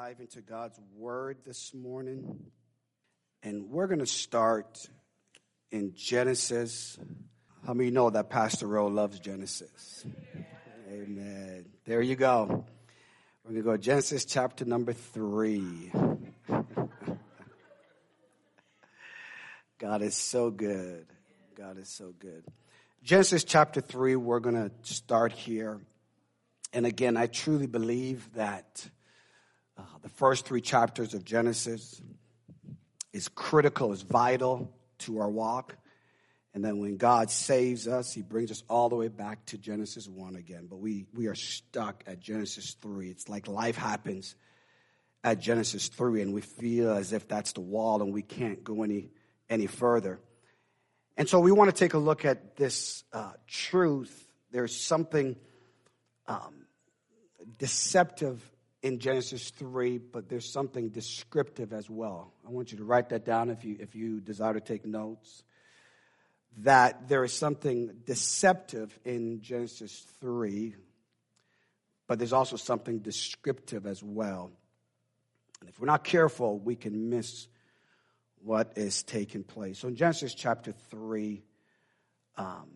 dive into God's Word this morning. And we're going to start in Genesis. How many know that Pastor Rowe loves Genesis? Amen. There you go. We're going to go Genesis chapter number three. God is so good. God is so good. Genesis chapter three, we're going to start here. And again, I truly believe that uh, the first three chapters of Genesis is critical, is vital to our walk. And then when God saves us, he brings us all the way back to Genesis 1 again. But we, we are stuck at Genesis 3. It's like life happens at Genesis 3, and we feel as if that's the wall and we can't go any, any further. And so we want to take a look at this uh, truth. There's something um, deceptive in Genesis 3, but there's something descriptive as well. I want you to write that down if you, if you desire to take notes. That there is something deceptive in Genesis 3, but there's also something descriptive as well. And if we're not careful, we can miss what is taking place. So in Genesis chapter 3, um,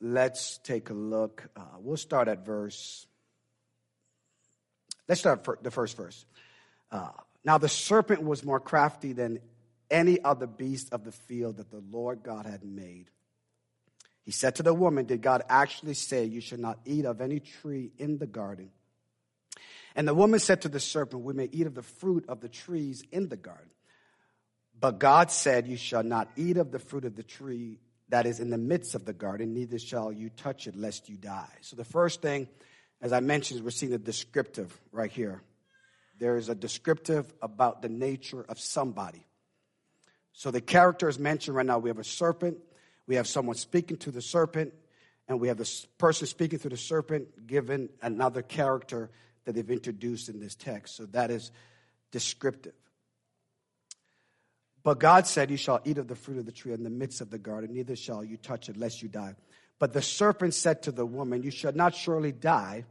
let's take a look. Uh, we'll start at verse Let's start the first verse. Uh, now the serpent was more crafty than any other beast of the field that the Lord God had made. He said to the woman, Did God actually say you should not eat of any tree in the garden? And the woman said to the serpent, We may eat of the fruit of the trees in the garden. But God said, You shall not eat of the fruit of the tree that is in the midst of the garden, neither shall you touch it, lest you die. So the first thing as I mentioned, we're seeing a descriptive right here. There is a descriptive about the nature of somebody. So the character is mentioned right now. We have a serpent, we have someone speaking to the serpent, and we have the person speaking to the serpent given another character that they've introduced in this text. So that is descriptive. But God said, You shall eat of the fruit of the tree in the midst of the garden, neither shall you touch it, lest you die. But the serpent said to the woman, You shall not surely die.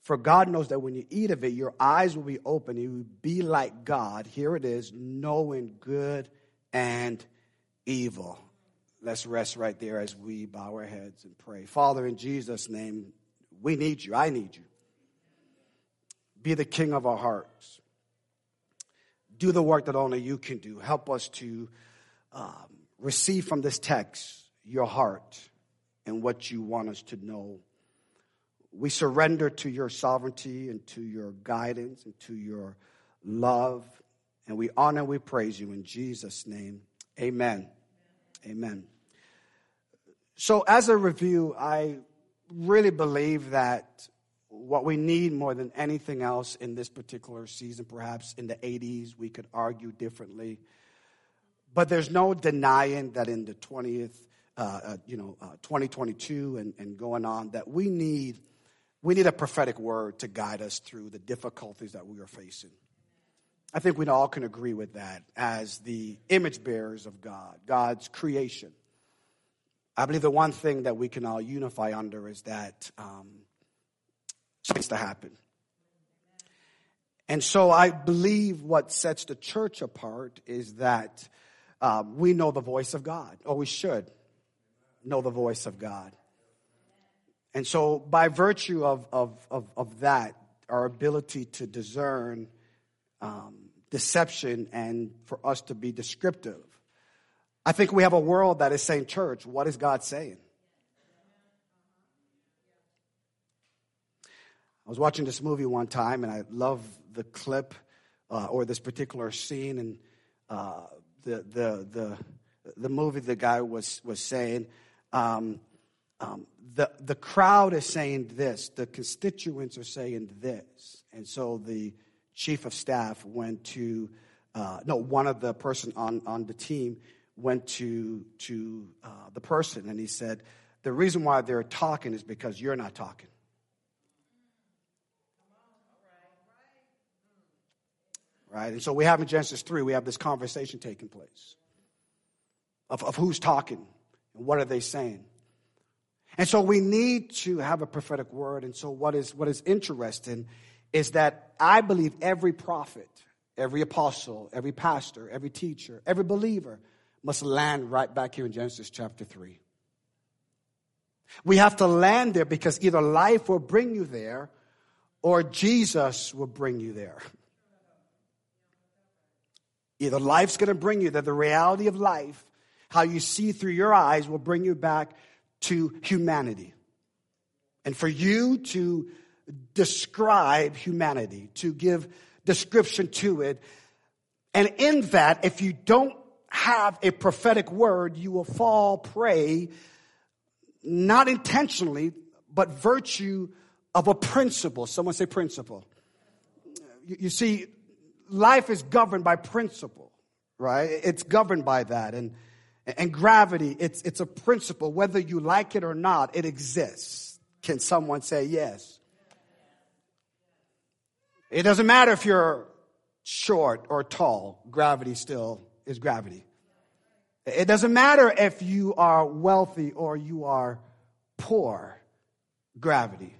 For God knows that when you eat of it, your eyes will be open. You will be like God. Here it is, knowing good and evil. Let's rest right there as we bow our heads and pray. Father, in Jesus' name, we need you. I need you. Be the king of our hearts. Do the work that only you can do. Help us to um, receive from this text your heart and what you want us to know. We surrender to your sovereignty and to your guidance and to your love. And we honor, we praise you in Jesus' name. Amen. Amen. So, as a review, I really believe that what we need more than anything else in this particular season, perhaps in the 80s, we could argue differently. But there's no denying that in the 20th uh, uh, you know, uh, 2022 and, and going on, that we need, we need a prophetic word to guide us through the difficulties that we are facing. I think we all can agree with that as the image bearers of God, God's creation. I believe the one thing that we can all unify under is that um, to happen. And so I believe what sets the church apart is that um, we know the voice of God, or we should know the voice of God. And so, by virtue of, of, of, of that, our ability to discern um, deception and for us to be descriptive, I think we have a world that is saying, Church, what is God saying? I was watching this movie one time and I love the clip uh, or this particular scene and uh, the, the, the, the movie the guy was, was saying um, um, the, the crowd is saying this, the constituents are saying this. And so the chief of staff went to, uh, no, one of the person on, on the team went to, to uh, the person and he said, the reason why they're talking is because you're not talking. Right? And so we have in Genesis 3, we have this conversation taking place of, of who's talking what are they saying? And so we need to have a prophetic word. And so what is, what is interesting is that I believe every prophet, every apostle, every pastor, every teacher, every believer must land right back here in Genesis chapter 3. We have to land there because either life will bring you there or Jesus will bring you there. Either life's going to bring you there, the reality of life, how you see through your eyes will bring you back to humanity. And for you to describe humanity, to give description to it, and in that, if you don't have a prophetic word, you will fall prey, not intentionally, but virtue of a principle. Someone say principle. You, you see, life is governed by principle, right? It's governed by that. And, and gravity, it's, it's a principle. Whether you like it or not, it exists. Can someone say yes? It doesn't matter if you're short or tall, gravity still is gravity. It doesn't matter if you are wealthy or you are poor, gravity.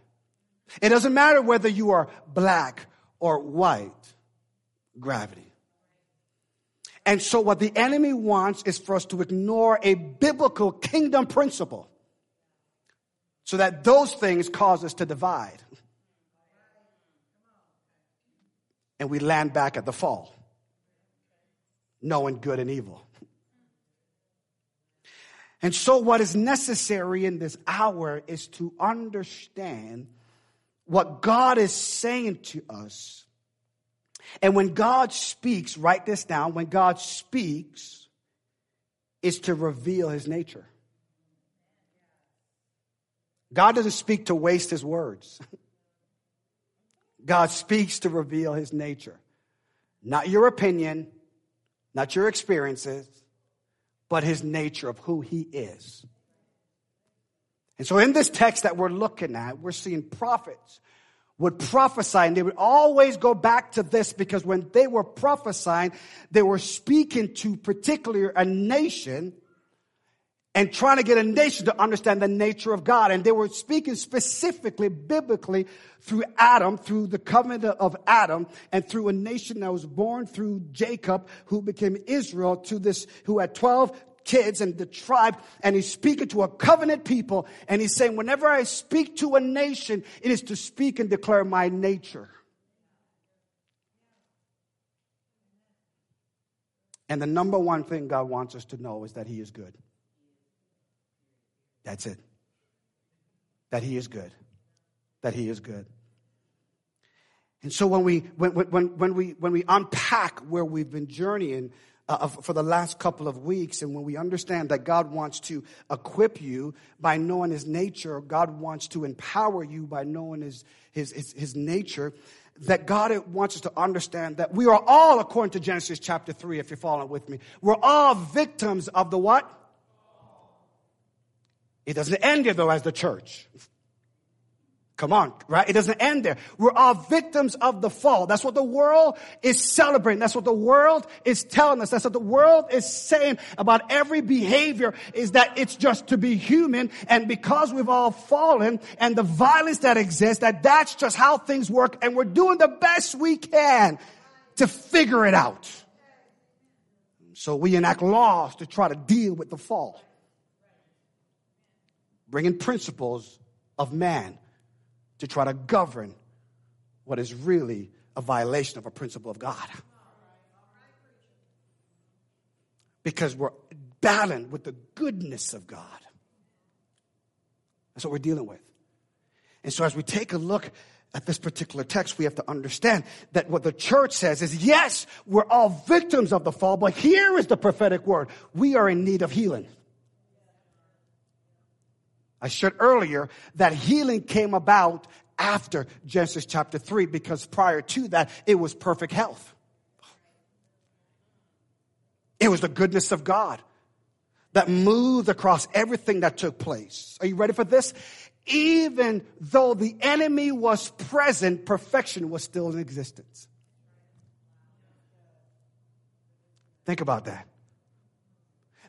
It doesn't matter whether you are black or white, gravity. And so what the enemy wants is for us to ignore a biblical kingdom principle so that those things cause us to divide. And we land back at the fall, knowing good and evil. And so, what is necessary in this hour is to understand what God is saying to us. And when God speaks, write this down when God speaks, is to reveal his nature. God doesn't speak to waste his words. God speaks to reveal his nature. Not your opinion, not your experiences, but his nature of who he is. And so in this text that we're looking at, we're seeing prophets would prophesy and they would always go back to this because when they were prophesying, they were speaking to particularly a nation and trying to get a nation to understand the nature of God. And they were speaking specifically, biblically, through Adam, through the covenant of Adam, and through a nation that was born through Jacob, who became Israel, to this, who had 12 kids and the tribe, and he's speaking to a covenant people, and he's saying, whenever I speak to a nation, it is to speak and declare my nature. And the number one thing God wants us to know is that he is good. That's it. That he is good. That he is good. And so when we, when, when, when we, when we unpack where we've been journeying uh, for the last couple of weeks, and when we understand that God wants to equip you by knowing his nature, God wants to empower you by knowing his, his, his, his nature, that God wants us to understand that we are all, according to Genesis chapter 3, if you're following with me, we're all victims of the what? It doesn't end there though as the church. Come on, right? It doesn't end there. We're all victims of the fall. That's what the world is celebrating. That's what the world is telling us. That's what the world is saying about every behavior is that it's just to be human. And because we've all fallen and the violence that exists, that that's just how things work. And we're doing the best we can to figure it out. So we enact laws to try to deal with the fall bringing principles of man to try to govern what is really a violation of a principle of God. Because we're battling with the goodness of God. That's what we're dealing with. And so as we take a look at this particular text, we have to understand that what the church says is, yes, we're all victims of the fall, but here is the prophetic word. We are in need of healing. I said earlier that healing came about after Genesis chapter 3 because prior to that, it was perfect health. It was the goodness of God that moved across everything that took place. Are you ready for this? Even though the enemy was present, perfection was still in existence. Think about that.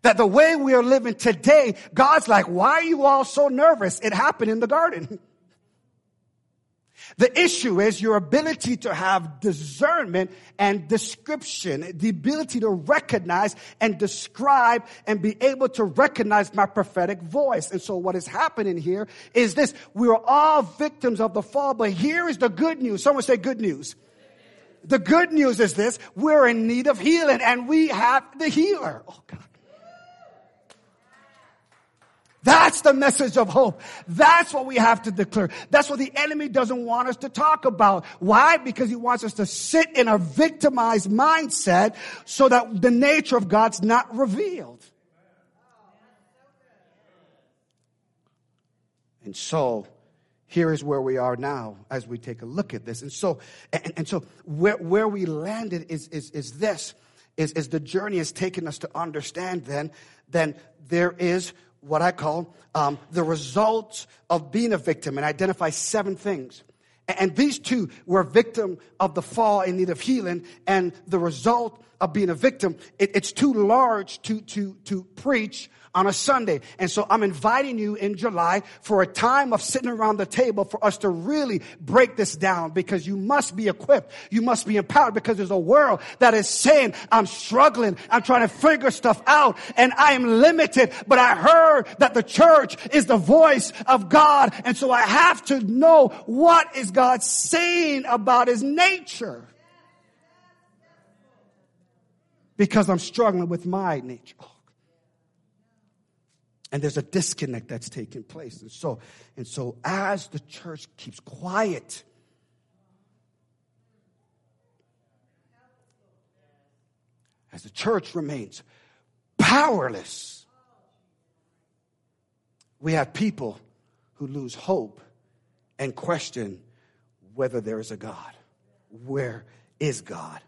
That the way we are living today, God's like, why are you all so nervous? It happened in the garden. The issue is your ability to have discernment and description, the ability to recognize and describe and be able to recognize my prophetic voice. And so what is happening here is this. We are all victims of the fall, but here is the good news. Someone say good news. The good news is this. We're in need of healing and we have the healer. Oh God. That's the message of hope. That's what we have to declare. That's what the enemy doesn't want us to talk about. Why? Because he wants us to sit in a victimized mindset so that the nature of God's not revealed. And so, here is where we are now as we take a look at this. And so, and, and so where, where we landed is, is, is this, is, is the journey has taken us to understand then, then there is what I call um, the results of being a victim and identify seven things. And these two were victim of the fall in need of healing and the result of being a victim. It, it's too large to, to, to preach on a Sunday. And so I'm inviting you in July for a time of sitting around the table for us to really break this down because you must be equipped. You must be empowered because there's a world that is saying, I'm struggling. I'm trying to figure stuff out and I am limited. But I heard that the church is the voice of God. And so I have to know what is saying about his nature because I'm struggling with my nature. Oh, and there's a disconnect that's taking place. And so, and so as the church keeps quiet, as the church remains powerless, we have people who lose hope and question whether there is a God. Where is God?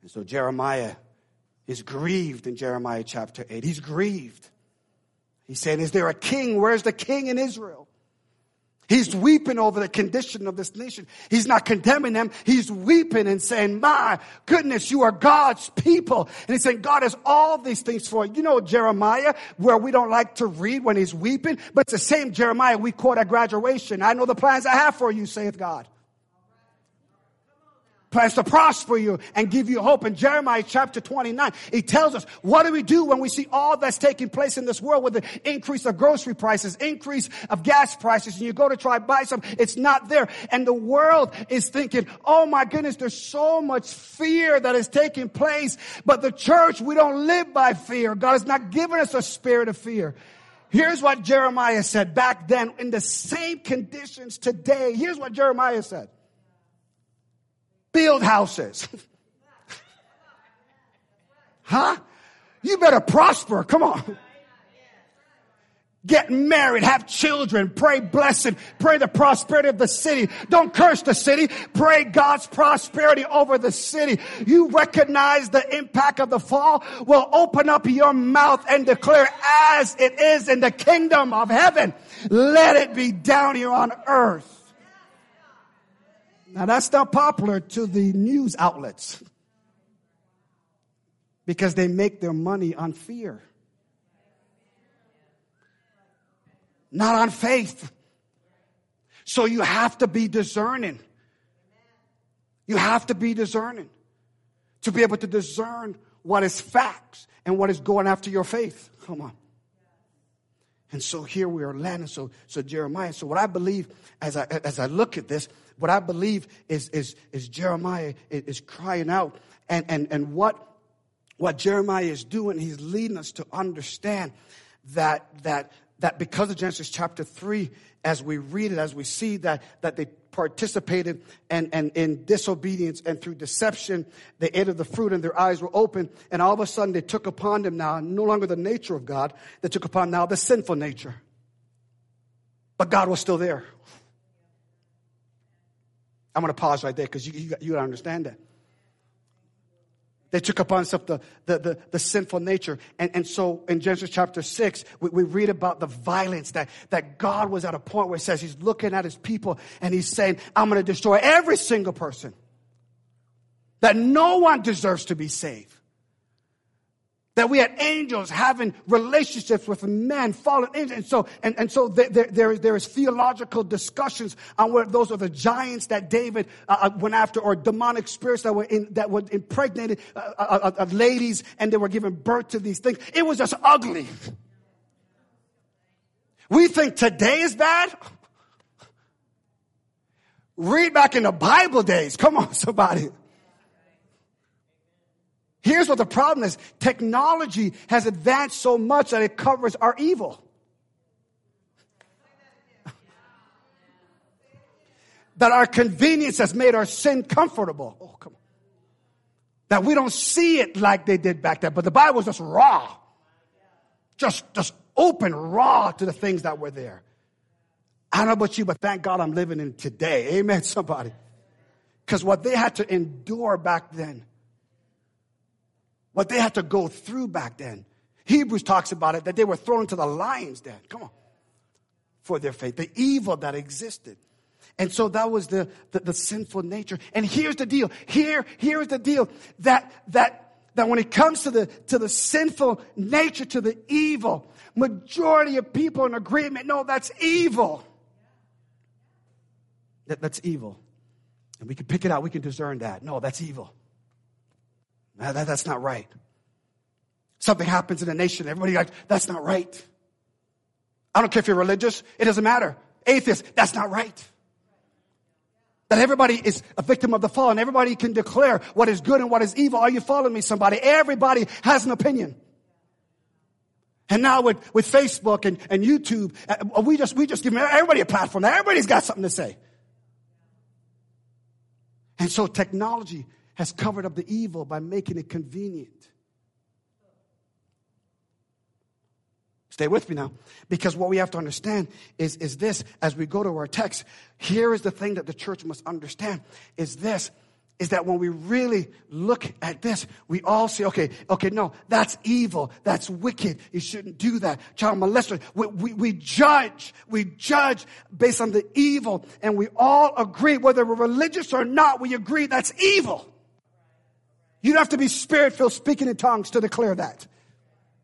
And so Jeremiah is grieved in Jeremiah chapter 8. He's grieved He's saying, Is there a king? Where's the king in Israel? He's weeping over the condition of this nation. He's not condemning them. He's weeping and saying, my goodness, you are God's people. And he's saying, God has all these things for you. You know, Jeremiah, where we don't like to read when he's weeping, but it's the same Jeremiah we quote at graduation. I know the plans I have for you, saith God plans to prosper you and give you hope. In Jeremiah chapter 29, he tells us, what do we do when we see all that's taking place in this world with the increase of grocery prices, increase of gas prices, and you go to try buy some, it's not there. And the world is thinking, oh my goodness, there's so much fear that is taking place. But the church, we don't live by fear. God has not given us a spirit of fear. Here's what Jeremiah said back then in the same conditions today. Here's what Jeremiah said build houses. huh? You better prosper. Come on. Get married, have children, pray blessing, pray the prosperity of the city. Don't curse the city, pray God's prosperity over the city. You recognize the impact of the fall? Well, open up your mouth and declare as it is in the kingdom of heaven. Let it be down here on earth. Now that's not popular to the news outlets because they make their money on fear, not on faith. So you have to be discerning. You have to be discerning to be able to discern what is facts and what is going after your faith. Come on. And so here we are landing. So, so Jeremiah. So what I believe as I, as I look at this what I believe is, is, is Jeremiah is crying out. And, and, and what, what Jeremiah is doing, he's leading us to understand that, that, that because of Genesis chapter 3, as we read it, as we see that, that they participated and, and in disobedience and through deception, they ate of the fruit and their eyes were open. And all of a sudden they took upon them now no longer the nature of God, they took upon now the sinful nature. But God was still there. I'm going to pause right there because you, you, you understand that. They took upon themselves the, the, the, the, sinful nature. And, and so in Genesis chapter 6, we, we read about the violence that, that God was at a point where he says he's looking at his people and he's saying, I'm going to destroy every single person. That no one deserves to be saved. That we had angels having relationships with men, fallen angels. And so, and, and so there, there, there is theological discussions on where those are the giants that David uh, uh, went after or demonic spirits that were in, that were impregnated uh, uh, uh, of ladies and they were giving birth to these things. It was just ugly. We think today is bad. Read back in the Bible days. Come on, somebody. Here's what the problem is. Technology has advanced so much that it covers our evil. that our convenience has made our sin comfortable. Oh, come on. That we don't see it like they did back then, but the Bible was just raw. Just, just open, raw to the things that were there. I don't know about you, but thank God I'm living in today. Amen, somebody. Because what they had to endure back then what they had to go through back then. Hebrews talks about it that they were thrown into the lions den. Come on. For their faith, the evil that existed. And so that was the, the, the sinful nature. And here's the deal. Here, here's the deal that, that, that when it comes to the, to the sinful nature, to the evil, majority of people in agreement, no, that's evil. That, that's evil. And we can pick it out. We can discern that. No, that's evil. That, that's not right. Something happens in a nation, everybody like, that's not right. I don't care if you're religious, it doesn't matter. Atheist, that's not right. That everybody is a victim of the fall and everybody can declare what is good and what is evil. Are you following me, somebody? Everybody has an opinion. And now with, with Facebook and, and YouTube, uh, we just, we just give everybody a platform. Everybody's got something to say. And so technology has covered up the evil by making it convenient. Stay with me now. Because what we have to understand is, is this as we go to our text. Here is the thing that the church must understand is this is that when we really look at this, we all say, okay, okay, no, that's evil. That's wicked. You shouldn't do that. Child molester. We, we, we judge. We judge based on the evil. And we all agree, whether we're religious or not, we agree that's evil. You don't have to be spirit filled speaking in tongues to declare that.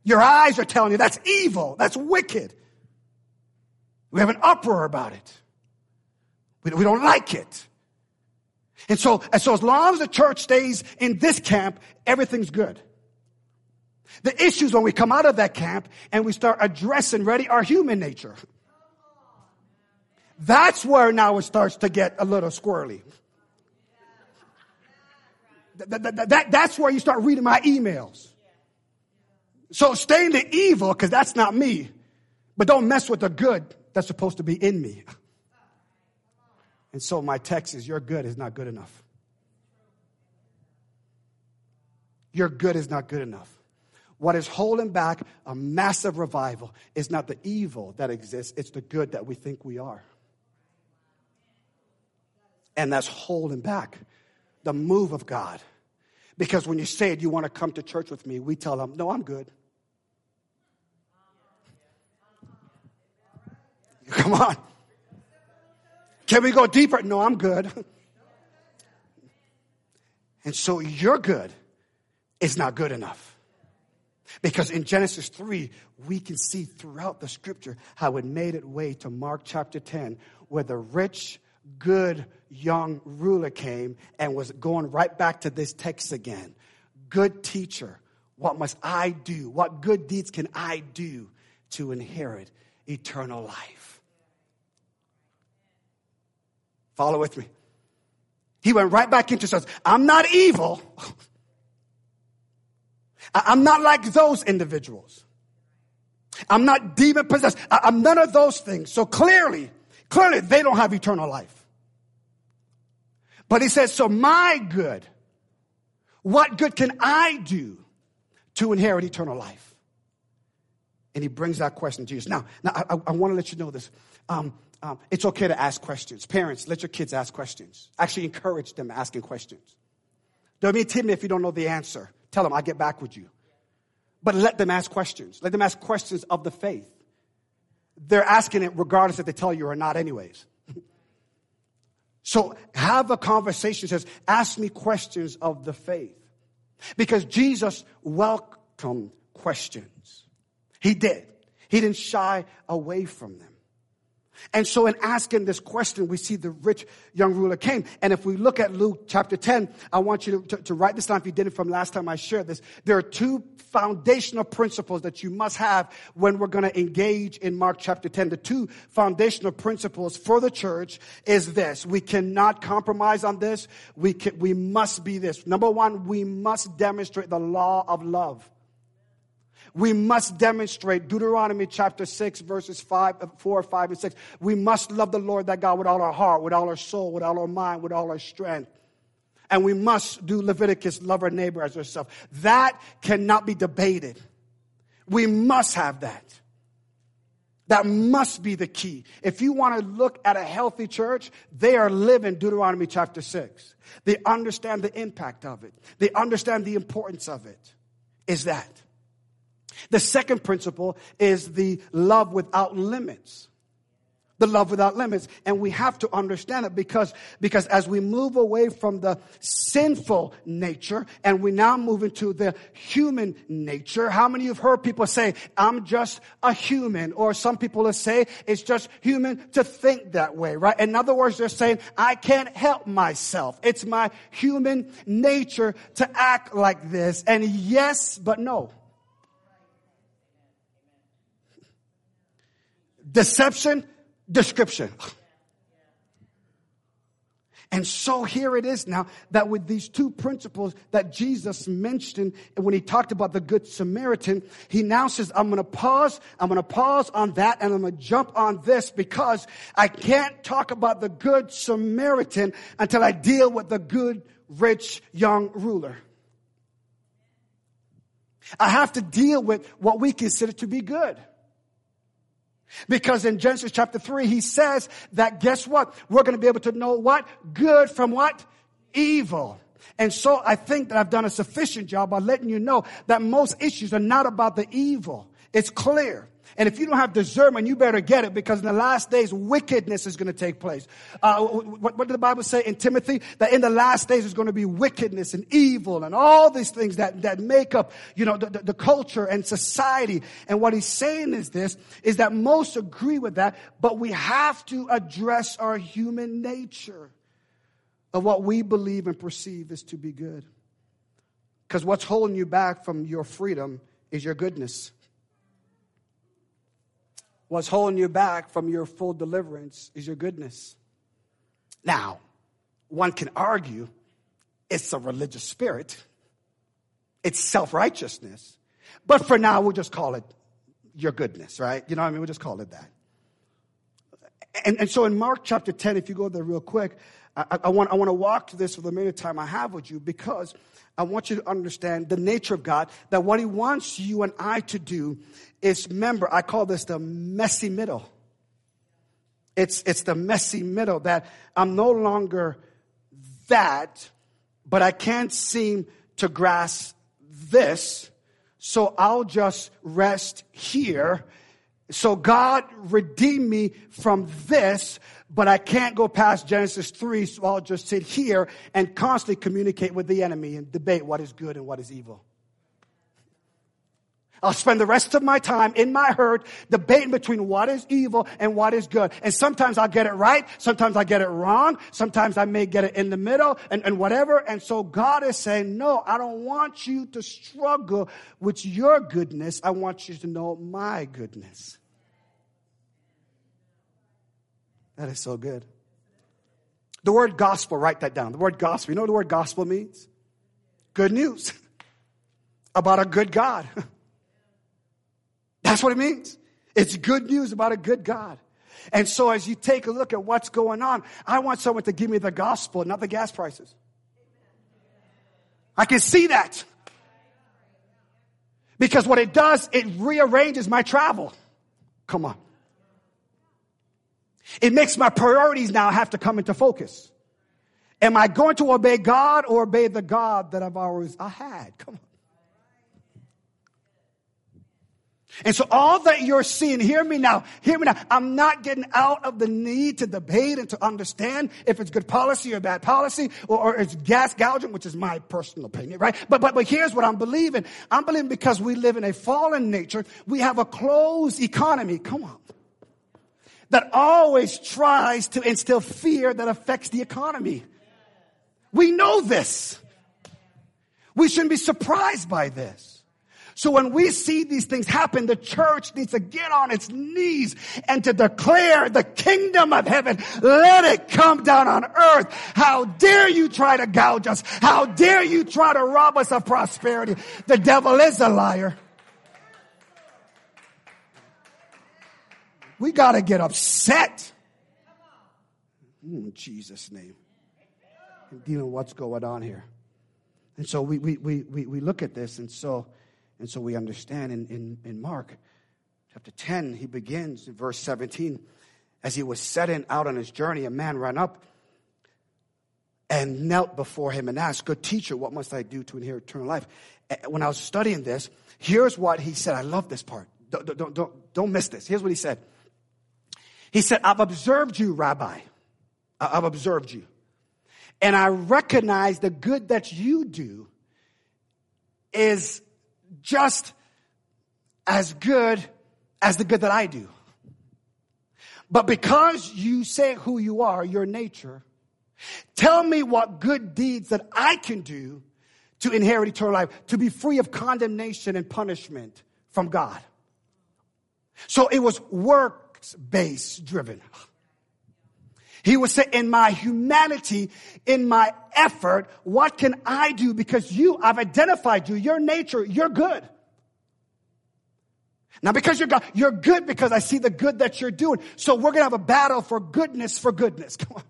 Your eyes are telling you that's evil. That's wicked. We have an uproar about it. We, don't like it. And so, and so as long as the church stays in this camp, everything's good. The issues when we come out of that camp and we start addressing ready our human nature. That's where now it starts to get a little squirrely. That, that, that, that's where you start reading my emails. So stay in the evil because that's not me. But don't mess with the good that's supposed to be in me. And so my text is your good is not good enough. Your good is not good enough. What is holding back a massive revival is not the evil that exists, it's the good that we think we are. And that's holding back the move of God. Because when you say, Do you want to come to church with me? We tell them, No, I'm good. Come on. Can we go deeper? No, I'm good. And so you're good is not good enough. Because in Genesis 3, we can see throughout the scripture how it made its way to Mark chapter 10, where the rich good young ruler came and was going right back to this text again. Good teacher, what must I do? What good deeds can I do to inherit eternal life? Follow with me. He went right back into says, I'm not evil. I'm not like those individuals. I'm not demon possessed. I'm none of those things. So clearly, Clearly, they don't have eternal life. But he says, so my good, what good can I do to inherit eternal life? And he brings that question to Jesus. Now, now I, I want to let you know this. Um, um, it's okay to ask questions. Parents, let your kids ask questions. Actually, encourage them asking questions. Don't be timid if you don't know the answer. Tell them, I'll get back with you. But let them ask questions. Let them ask questions of the faith they're asking it regardless if they tell you or not, anyways. so have a conversation says, ask me questions of the faith. Because Jesus welcomed questions. He did. He didn't shy away from them. And so in asking this question, we see the rich young ruler came. And if we look at Luke chapter 10, I want you to, to, to, write this down if you didn't from last time I shared this. There are two foundational principles that you must have when we're going to engage in Mark chapter 10. The two foundational principles for the church is this. We cannot compromise on this. We can, we must be this. Number one, we must demonstrate the law of love we must demonstrate Deuteronomy chapter 6, verses 5, uh, 4, 5, and 6. We must love the Lord that God with all our heart, with all our soul, with all our mind, with all our strength. And we must do Leviticus, love our neighbor as ourselves. That cannot be debated. We must have that. That must be the key. If you want to look at a healthy church, they are living Deuteronomy chapter 6. They understand the impact of it. They understand the importance of it. Is that. The second principle is the love without limits. The love without limits. And we have to understand it because, because as we move away from the sinful nature and we now move into the human nature, how many of you have heard people say, I'm just a human? Or some people will say, it's just human to think that way, right? In other words, they're saying, I can't help myself. It's my human nature to act like this. And yes, but no. Deception, description. And so here it is now that with these two principles that Jesus mentioned when he talked about the Good Samaritan, he now says, I'm going to pause. I'm going to pause on that and I'm going to jump on this because I can't talk about the Good Samaritan until I deal with the good, rich, young ruler. I have to deal with what we consider to be good. Because in Genesis chapter 3, he says that guess what? We're going to be able to know what? Good from what? Evil. And so I think that I've done a sufficient job by letting you know that most issues are not about the evil. It's clear. And if you don't have discernment, you better get it because in the last days, wickedness is going to take place. Uh, what, what, did the Bible say in Timothy? That in the last days is going to be wickedness and evil and all these things that, that make up, you know, the, the, the culture and society. And what he's saying is this, is that most agree with that, but we have to address our human nature of what we believe and perceive is to be good. Because what's holding you back from your freedom is your goodness. What's holding you back from your full deliverance is your goodness. Now, one can argue it's a religious spirit, it's self righteousness. But for now, we'll just call it your goodness, right? You know what I mean? We'll just call it that. And, and so in Mark chapter 10, if you go there real quick, I, I, want, I want to walk to this for the minute time I have with you because I want you to understand the nature of God, that what He wants you and I to do is, remember, I call this the messy middle. It's, it's the messy middle that I'm no longer that, but I can't seem to grasp this. So I'll just rest here. So God redeemed me from this, but I can't go past Genesis 3, so I'll just sit here and constantly communicate with the enemy and debate what is good and what is evil. I'll spend the rest of my time in my hurt debating between what is evil and what is good. And sometimes I'll get it right. Sometimes I get it wrong. Sometimes I may get it in the middle and, and whatever. And so God is saying, no, I don't want you to struggle with your goodness. I want you to know my goodness. That is so good. The word gospel, write that down. The word gospel, you know what the word gospel means? Good news about a good God. That's what it means. It's good news about a good God. And so as you take a look at what's going on, I want someone to give me the gospel, not the gas prices. I can see that. Because what it does, it rearranges my travel. Come on. It makes my priorities now have to come into focus. Am I going to obey God or obey the God that I've always I had? Come on. And so all that you're seeing, hear me now, hear me now. I'm not getting out of the need to debate and to understand if it's good policy or bad policy or, or it's gas gouging, which is my personal opinion, right? But, but, but here's what I'm believing. I'm believing because we live in a fallen nature, we have a closed economy. Come on. That always tries to instill fear that affects the economy. We know this. We shouldn't be surprised by this. So when we see these things happen, the church needs to get on its knees and to declare the kingdom of heaven. Let it come down on earth. How dare you try to gouge us? How dare you try to rob us of prosperity? The devil is a liar. We got to get upset. In Jesus' name. Dealing what's going on here. And so we, we, we, we look at this, and so and so we understand in, in, in Mark chapter 10, he begins in verse 17. As he was setting out on his journey, a man ran up and knelt before him and asked, Good teacher, what must I do to inherit eternal life? When I was studying this, here's what he said. I love this part. Don't, don't, don't, don't miss this. Here's what he said. He said, I've observed you, Rabbi. I've observed you. And I recognize the good that you do is just as good as the good that I do. But because you say who you are, your nature, tell me what good deeds that I can do to inherit eternal life, to be free of condemnation and punishment from God. So it was works based driven. He was say, in my humanity, in my effort, what can I do? Because you, I've identified you, your nature, you're good. Now, because you're God, you're good because I see the good that you're doing. So we're going to have a battle for goodness for goodness. Come on.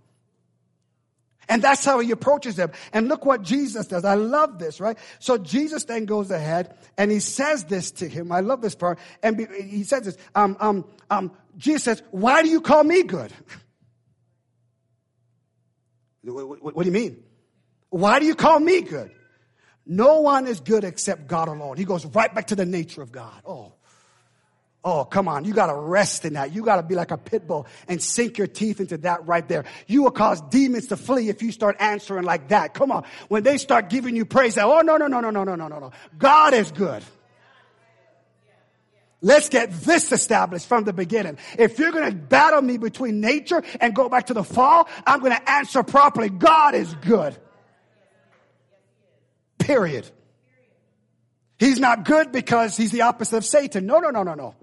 And that's how he approaches them. And look what Jesus does. I love this, right? So Jesus then goes ahead and he says this to him. I love this part. And he says this. Um, um, um, Jesus says, why do you call me good? What, what, what do you mean? Why do you call me good? No one is good except God alone. He goes right back to the nature of God. Oh. Oh, come on. You got to rest in that. You got to be like a pit bull and sink your teeth into that right there. You will cause demons to flee if you start answering like that. Come on. When they start giving you praise, oh, no, no, no, no, no, no, no, no, no. God is good. Let's get this established from the beginning. If you're going to battle me between nature and go back to the fall, I'm going to answer properly. God is good. Period. He's not good because he's the opposite of Satan. No, no, no, no, no.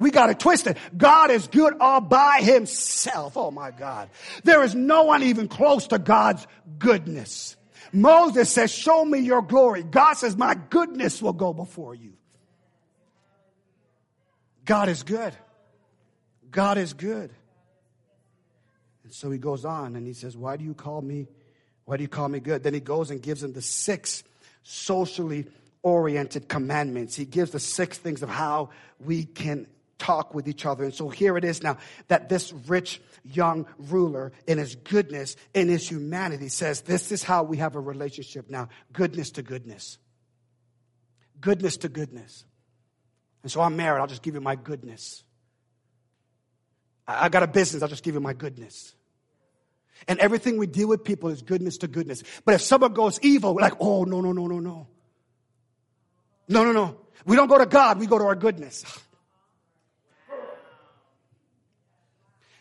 We got it twisted. God is good all by himself. Oh my God. There is no one even close to God's goodness. Moses says, show me your glory. God says, my goodness will go before you. God is good. God is good. And so he goes on and he says, Why do you call me? Why do you call me good? Then he goes and gives him the six socially oriented commandments. He gives the six things of how we can talk with each other. And so here it is now that this rich young ruler in his goodness, in his humanity says, this is how we have a relationship now. Goodness to goodness. Goodness to goodness. And so I'm married, I'll just give you my goodness. I got a business, I'll just give you my goodness. And everything we deal with people is goodness to goodness. But if someone goes evil, we're like, oh, no, no, no, no, no. No, no, no. We don't go to God, we go to our goodness.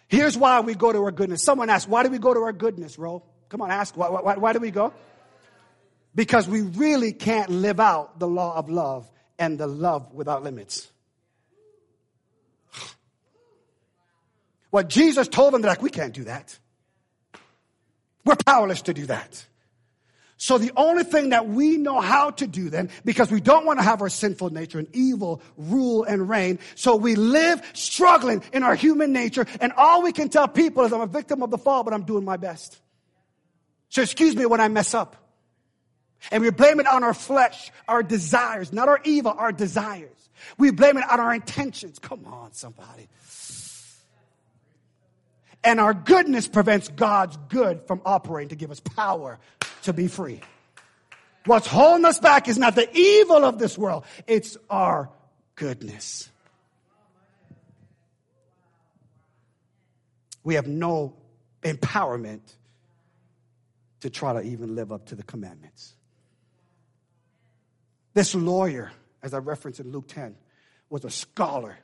Here's why we go to our goodness. Someone asked, why do we go to our goodness, Rowe? Come on, ask, why, why, why do we go? Because we really can't live out the law of love and the love without limits. What Jesus told them, they're like, we can't do that. We're powerless to do that. So the only thing that we know how to do then, because we don't want to have our sinful nature and evil rule and reign, so we live struggling in our human nature, and all we can tell people is I'm a victim of the fall, but I'm doing my best. So excuse me when I mess up. And we blame it on our flesh, our desires, not our evil, our desires. We blame it on our intentions. Come on, somebody. And our goodness prevents God's good from operating to give us power to be free. What's holding us back is not the evil of this world, it's our goodness. We have no empowerment to try to even live up to the commandments. This lawyer, as I referenced in Luke 10, was a scholar.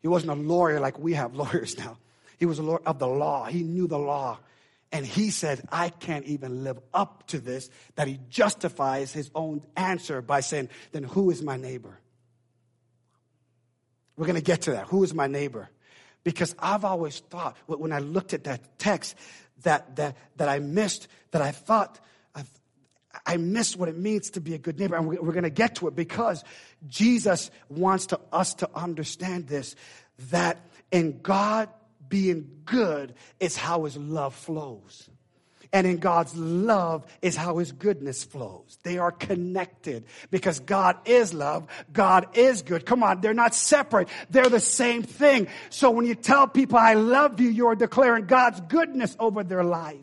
He wasn't a lawyer like we have lawyers now. He was a lawyer of the law. He knew the law. And he said, I can't even live up to this, that he justifies his own answer by saying, then who is my neighbor? We're going to get to that. Who is my neighbor? Because I've always thought, when I looked at that text, that, that, that I missed, that I thought, I missed what it means to be a good neighbor. And we're, we're going to get to it because Jesus wants to, us to understand this, that in God being good is how his love flows. And in God's love is how his goodness flows. They are connected because God is love. God is good. Come on. They're not separate. They're the same thing. So when you tell people, I love you, you're declaring God's goodness over their life.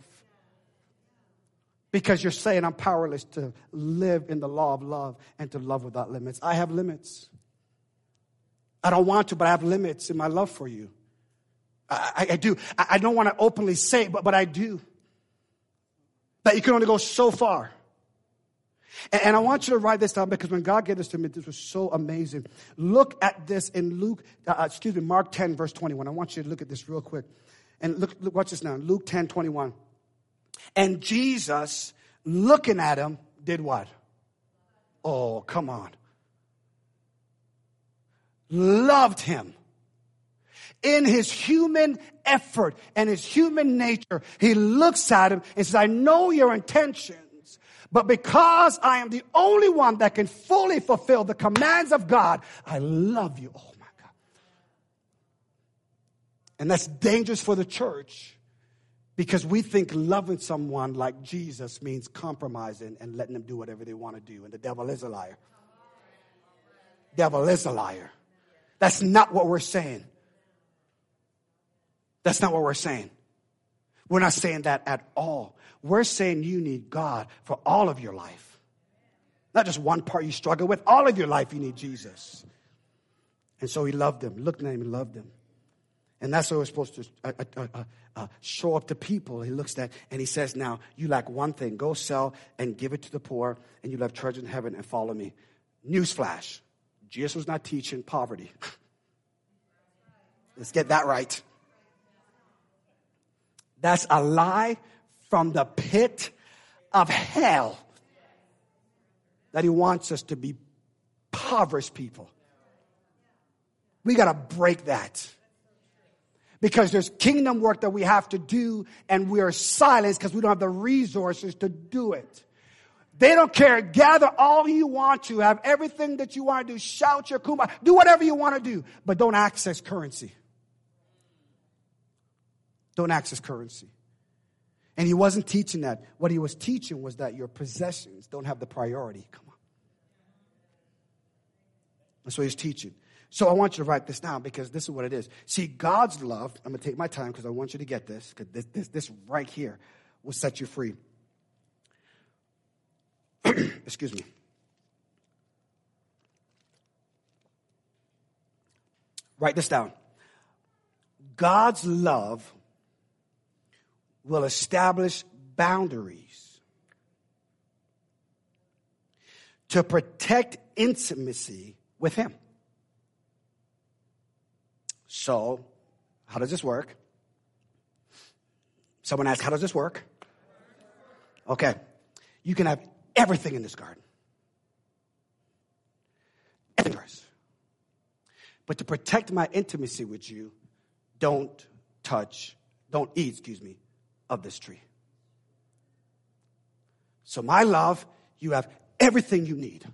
Because you're saying, I'm powerless to live in the law of love and to love without limits. I have limits. I don't want to, but I have limits in my love for you. I, I do. I, I don't want to openly say it, but, but I do. That you can only go so far. And, and I want you to write this down because when God gave this to me, this was so amazing. Look at this in Luke, uh, uh excuse me, Mark 10, verse 21. I want you to look at this real quick. And look, look watch this now. Luke 10, 21. And Jesus, looking at him, did what? Oh, come on. Loved him in his human effort and his human nature, he looks at him and says, I know your intentions, but because I am the only one that can fully fulfill the commands of God, I love you. Oh my God. And that's dangerous for the church because we think loving someone like Jesus means compromising and letting them do whatever they want to do. And the devil is a liar. Devil is a liar. That's not what we're saying. That's not what we're saying. We're not saying that at all. We're saying you need God for all of your life. Not just one part you struggle with, all of your life you need Jesus. And so he loved them, looked at him and loved them. And that's what we're supposed to uh, uh, uh, uh, show up to people. He looks at and he says, Now, you lack one thing. Go sell and give it to the poor, and you'll have treasure in heaven and follow me. Newsflash Jesus was not teaching poverty. Let's get that right. That's a lie from the pit of hell that he wants us to be impoverished people. We got to break that. Because there's kingdom work that we have to do, and we are silenced because we don't have the resources to do it. They don't care. Gather all you want to, have everything that you want to do, shout your kuma, do whatever you want to do, but don't access currency. Don't access currency. And he wasn't teaching that. What he was teaching was that your possessions don't have the priority. Come on. That's what he's teaching. So I want you to write this down because this is what it is. See, God's love, I'm going to take my time because I want you to get this, because this, this, this right here will set you free. Excuse me. Write this down. God's love will establish boundaries to protect intimacy with Him. So, how does this work? Someone asked, How does this work? Okay. You can have everything in this garden. Everything. But to protect my intimacy with you, don't touch, don't eat, excuse me, of this tree. So, my love, you have everything you need.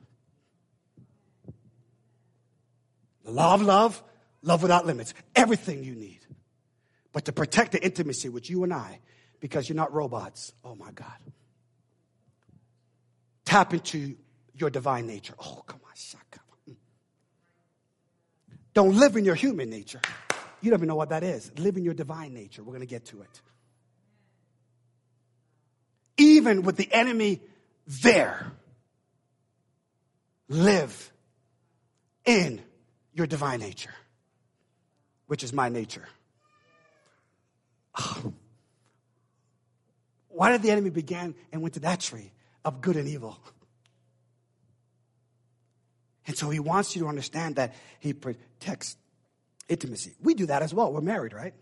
The law of love, love without limits, everything you need. But to protect the intimacy with you and I, because you're not robots, oh my God. Tap into your divine nature. Oh, come on, shaka. Don't live in your human nature. You don't even know what that is. Live in your divine nature. We're going to get to it even with the enemy there. Live in your divine nature, which is my nature. Ah. Why did the enemy begin and went to that tree of good and evil? And so he wants you to understand that he protects intimacy. We do that as well. We're married, right?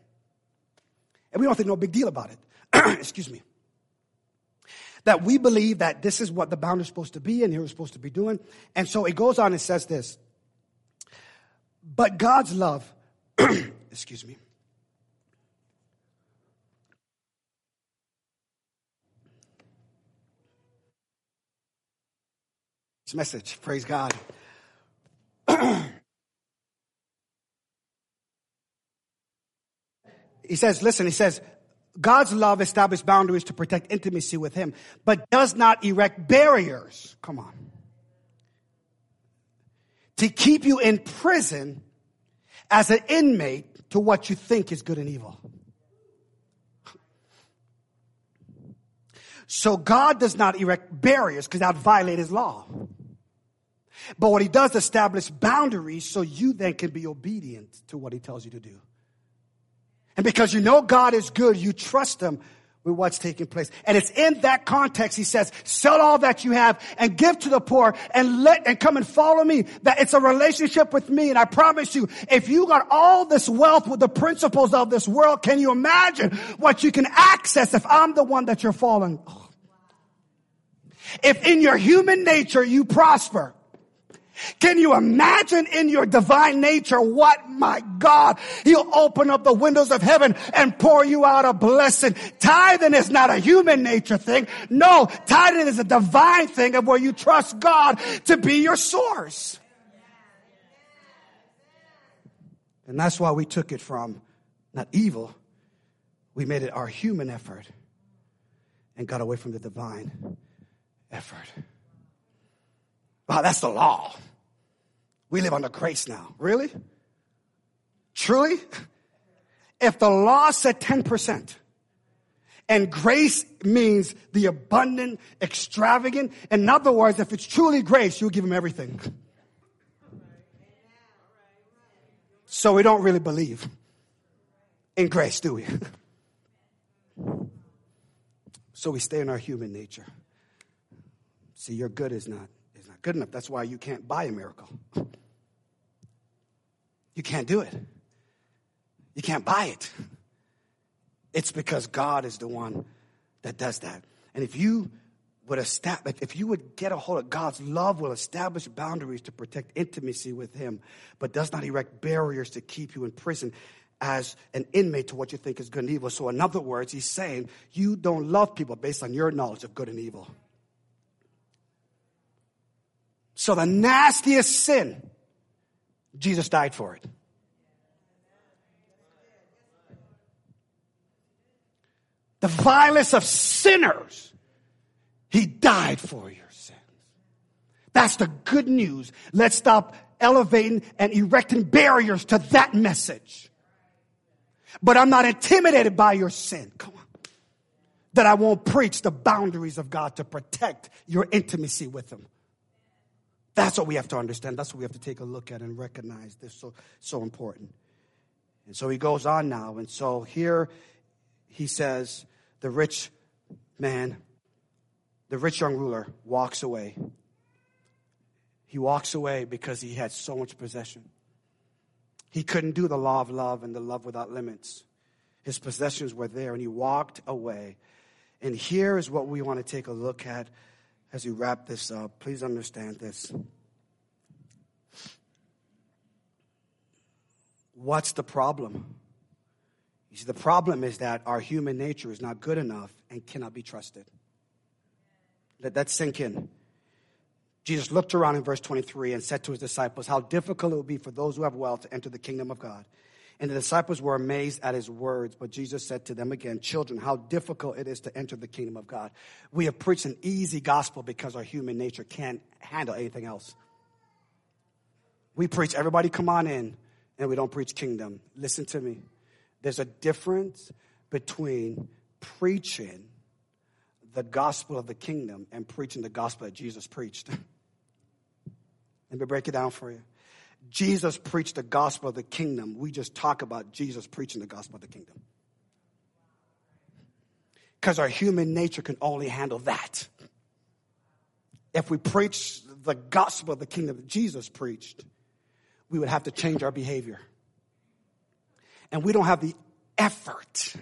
And we don't think no big deal about it. Excuse me. That we believe that this is what the bound is supposed to be and here we're supposed to be doing. And so it goes on and says this. But God's love, excuse me. This message, praise God. he says, listen, he says, God's love established boundaries to protect intimacy with Him, but does not erect barriers. Come on. To keep you in prison as an inmate to what you think is good and evil. So God does not erect barriers because that would violate His law. But what He does establish boundaries so you then can be obedient to what He tells you to do. And because you know God is good, you trust Him with what's taking place. And it's in that context, He says, sell all that you have and give to the poor and let, and come and follow me. That it's a relationship with me. And I promise you, if you got all this wealth with the principles of this world, can you imagine what you can access if I'm the one that you're following? If in your human nature you prosper, can you imagine in your divine nature what my God, he'll open up the windows of heaven and pour you out a blessing. Tithing is not a human nature thing. No, tithing is a divine thing of where you trust God to be your source. And that's why we took it from not evil, we made it our human effort and got away from the divine effort. Wow, that's the law. We live under grace now. Really? Truly? If the law said 10%, and grace means the abundant, extravagant, in other words, if it's truly grace, you'll give him everything. So we don't really believe in grace, do we? so we stay in our human nature. See, your good is not good enough. That's why you can't buy a miracle. You can't do it. You can't buy it. It's because God is the one that does that. And if you would establish, if you would get a hold of God's love will establish boundaries to protect intimacy with Him, but does not erect barriers to keep you in prison as an inmate to what you think is good and evil. So in other words, He's saying you don't love people based on your knowledge of good and evil. So the nastiest sin, Jesus died for it. The vilest of sinners, he died for your sins. That's the good news. Let's stop elevating and erecting barriers to that message. But I'm not intimidated by your sin. Come on. That I won't preach the boundaries of God to protect your intimacy with Him. That's what we have to understand. That's what we have to take a look at and recognize. This so so important. And so he goes on now. And so here he says, the rich man, the rich young ruler walks away. He walks away because he had so much possession. He couldn't do the law of love and the love without limits. His possessions were there and he walked away. And here is what we want to take a look at as we wrap this up, please understand this. What's the problem? You see, the problem is that our human nature is not good enough and cannot be trusted. Let that sink in. Jesus looked around in verse 23 and said to his disciples, How difficult it will be for those who have wealth to enter the kingdom of God. And the disciples were amazed at his words. But Jesus said to them again, Children, how difficult it is to enter the kingdom of God. We have preached an easy gospel because our human nature can't handle anything else. We preach, everybody come on in, and we don't preach kingdom. Listen to me. There's a difference between preaching the gospel of the kingdom and preaching the gospel that Jesus preached. Let me break it down for you. Jesus preached the gospel of the kingdom. We just talk about Jesus preaching the gospel of the kingdom. Because our human nature can only handle that. If we preach the gospel of the kingdom that Jesus preached, we would have to change our behavior. And we don't have the effort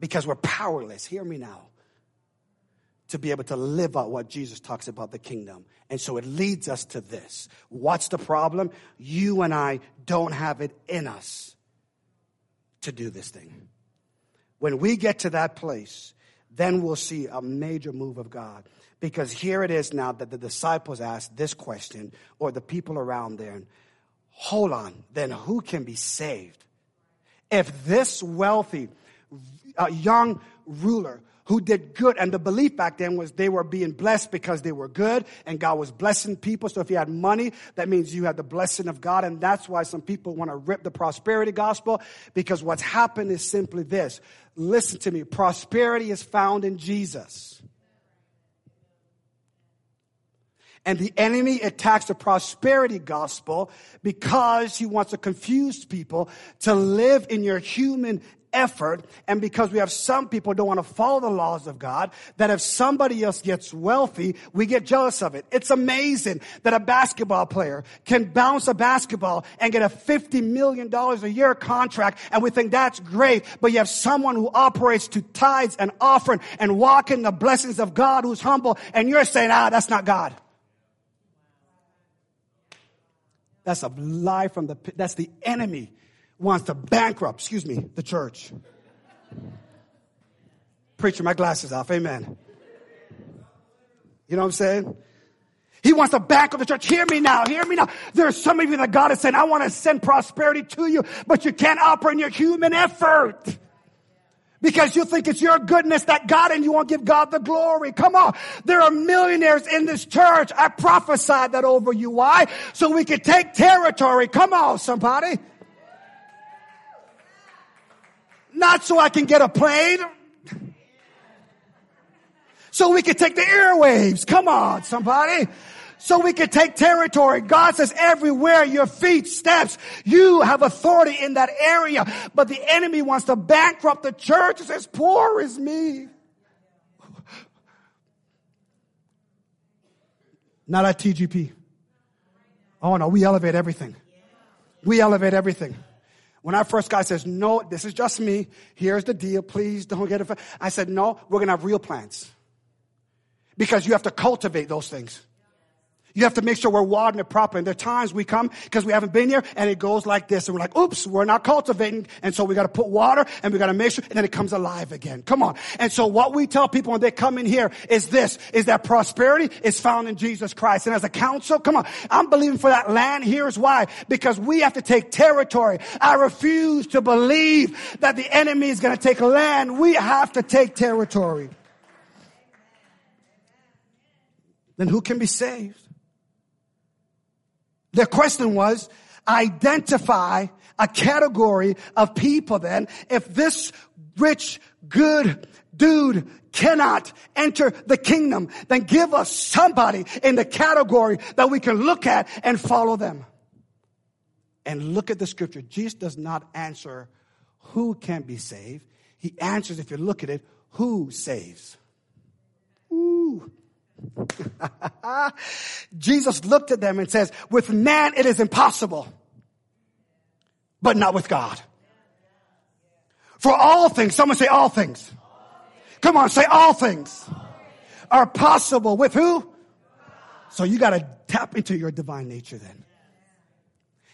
because we're powerless. Hear me now. To be able to live out what Jesus talks about the kingdom. And so it leads us to this. What's the problem? You and I don't have it in us to do this thing. When we get to that place, then we'll see a major move of God. Because here it is now that the disciples ask this question, or the people around there, hold on, then who can be saved? If this wealthy, uh, young ruler who did good. And the belief back then was they were being blessed because they were good and God was blessing people. So if you had money, that means you had the blessing of God. And that's why some people want to rip the prosperity gospel because what's happened is simply this. Listen to me. Prosperity is found in Jesus. And the enemy attacks the prosperity gospel because he wants to confuse people to live in your human effort and because we have some people don't want to follow the laws of God, that if somebody else gets wealthy, we get jealous of it. It's amazing that a basketball player can bounce a basketball and get a $50 million a year contract and we think that's great, but you have someone who operates to tithes and offering and walk in the blessings of God who's humble and you're saying, ah, that's not God. That's a lie from the, that's the enemy wants to bankrupt, excuse me, the church. Preacher, my glasses off. Amen. You know what I'm saying? He wants to bankrupt the church. Hear me now. Hear me now. There's some of you that God is saying, I want to send prosperity to you, but you can't operate in your human effort. Because you think it's your goodness that God and you won't give God the glory. Come on. There are millionaires in this church. I prophesied that over you. Why? So we could take territory. Come on, somebody. Not so I can get a plane. So we can take the airwaves. Come on, somebody. So we can take territory. God says everywhere your feet steps, you have authority in that area. But the enemy wants to bankrupt the church and says, poor as me. Not at TGP. Oh no, we elevate everything. We elevate everything. When our first guy says, no, this is just me. Here's the deal. Please don't get it. I said, no, we're going to have real plans. Because you have to cultivate those things. You have to make sure we're watering it properly. And there are times we come because we haven't been here and it goes like this. And we're like, oops, we're not cultivating. And so we got to put water and we got to make sure and then it comes alive again. Come on. And so what we tell people when they come in here is this, is that prosperity is found in Jesus Christ. And as a council, come on, I'm believing for that land. Here's why. Because we have to take territory. I refuse to believe that the enemy is going to take land. We have to take territory. Then who can be saved? The question was, identify a category of people then. If this rich, good dude cannot enter the kingdom, then give us somebody in the category that we can look at and follow them. And look at the scripture. Jesus does not answer who can be saved. He answers, if you look at it, who saves. Ooh. Jesus looked at them and says, with man it is impossible, but not with God. For all things, someone say all things. Come on, say all things are possible with who? So you got to tap into your divine nature then.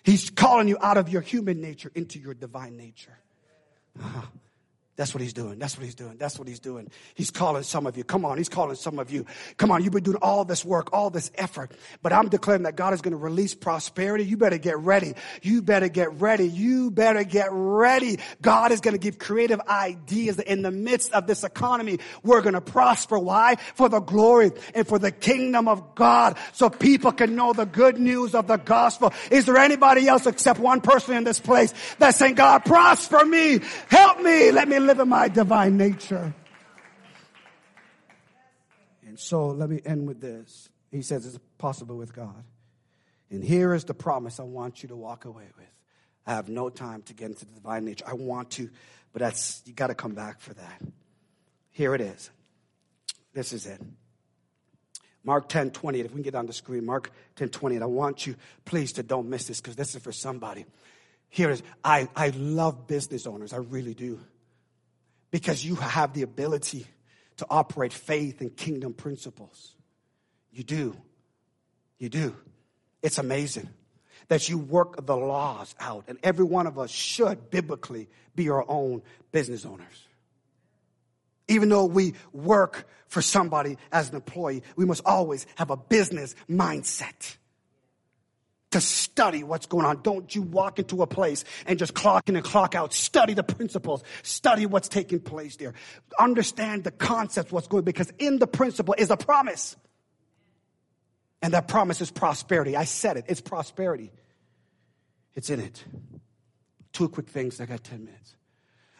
He's calling you out of your human nature into your divine nature. Uh-huh. That's what he's doing. That's what he's doing. That's what he's doing. He's calling some of you. Come on. He's calling some of you. Come on. You've been doing all this work, all this effort, but I'm declaring that God is going to release prosperity. You better get ready. You better get ready. You better get ready. God is going to give creative ideas in the midst of this economy. We're going to prosper. Why? For the glory and for the kingdom of God so people can know the good news of the gospel. Is there anybody else except one person in this place that's saying, God, prosper me. Help me. Let me live in my divine nature. And so let me end with this. He says it's possible with God. And here is the promise I want you to walk away with. I have no time to get into the divine nature. I want to, but that's you got to come back for that. Here it is. This is it. Mark 10 20. If we can get on the screen, Mark 10 20. And I want you, please, to don't miss this because this is for somebody. Here is I, I love business owners. I really do. Because you have the ability to operate faith and kingdom principles. You do. You do. It's amazing that you work the laws out. And every one of us should biblically be our own business owners. Even though we work for somebody as an employee, we must always have a business mindset to study what's going on. Don't you walk into a place and just clock in and clock out. Study the principles. Study what's taking place there. Understand the concept, what's going because in the principle is a promise. And that promise is prosperity. I said it. It's prosperity. It's in it. Two quick things. I got 10 minutes.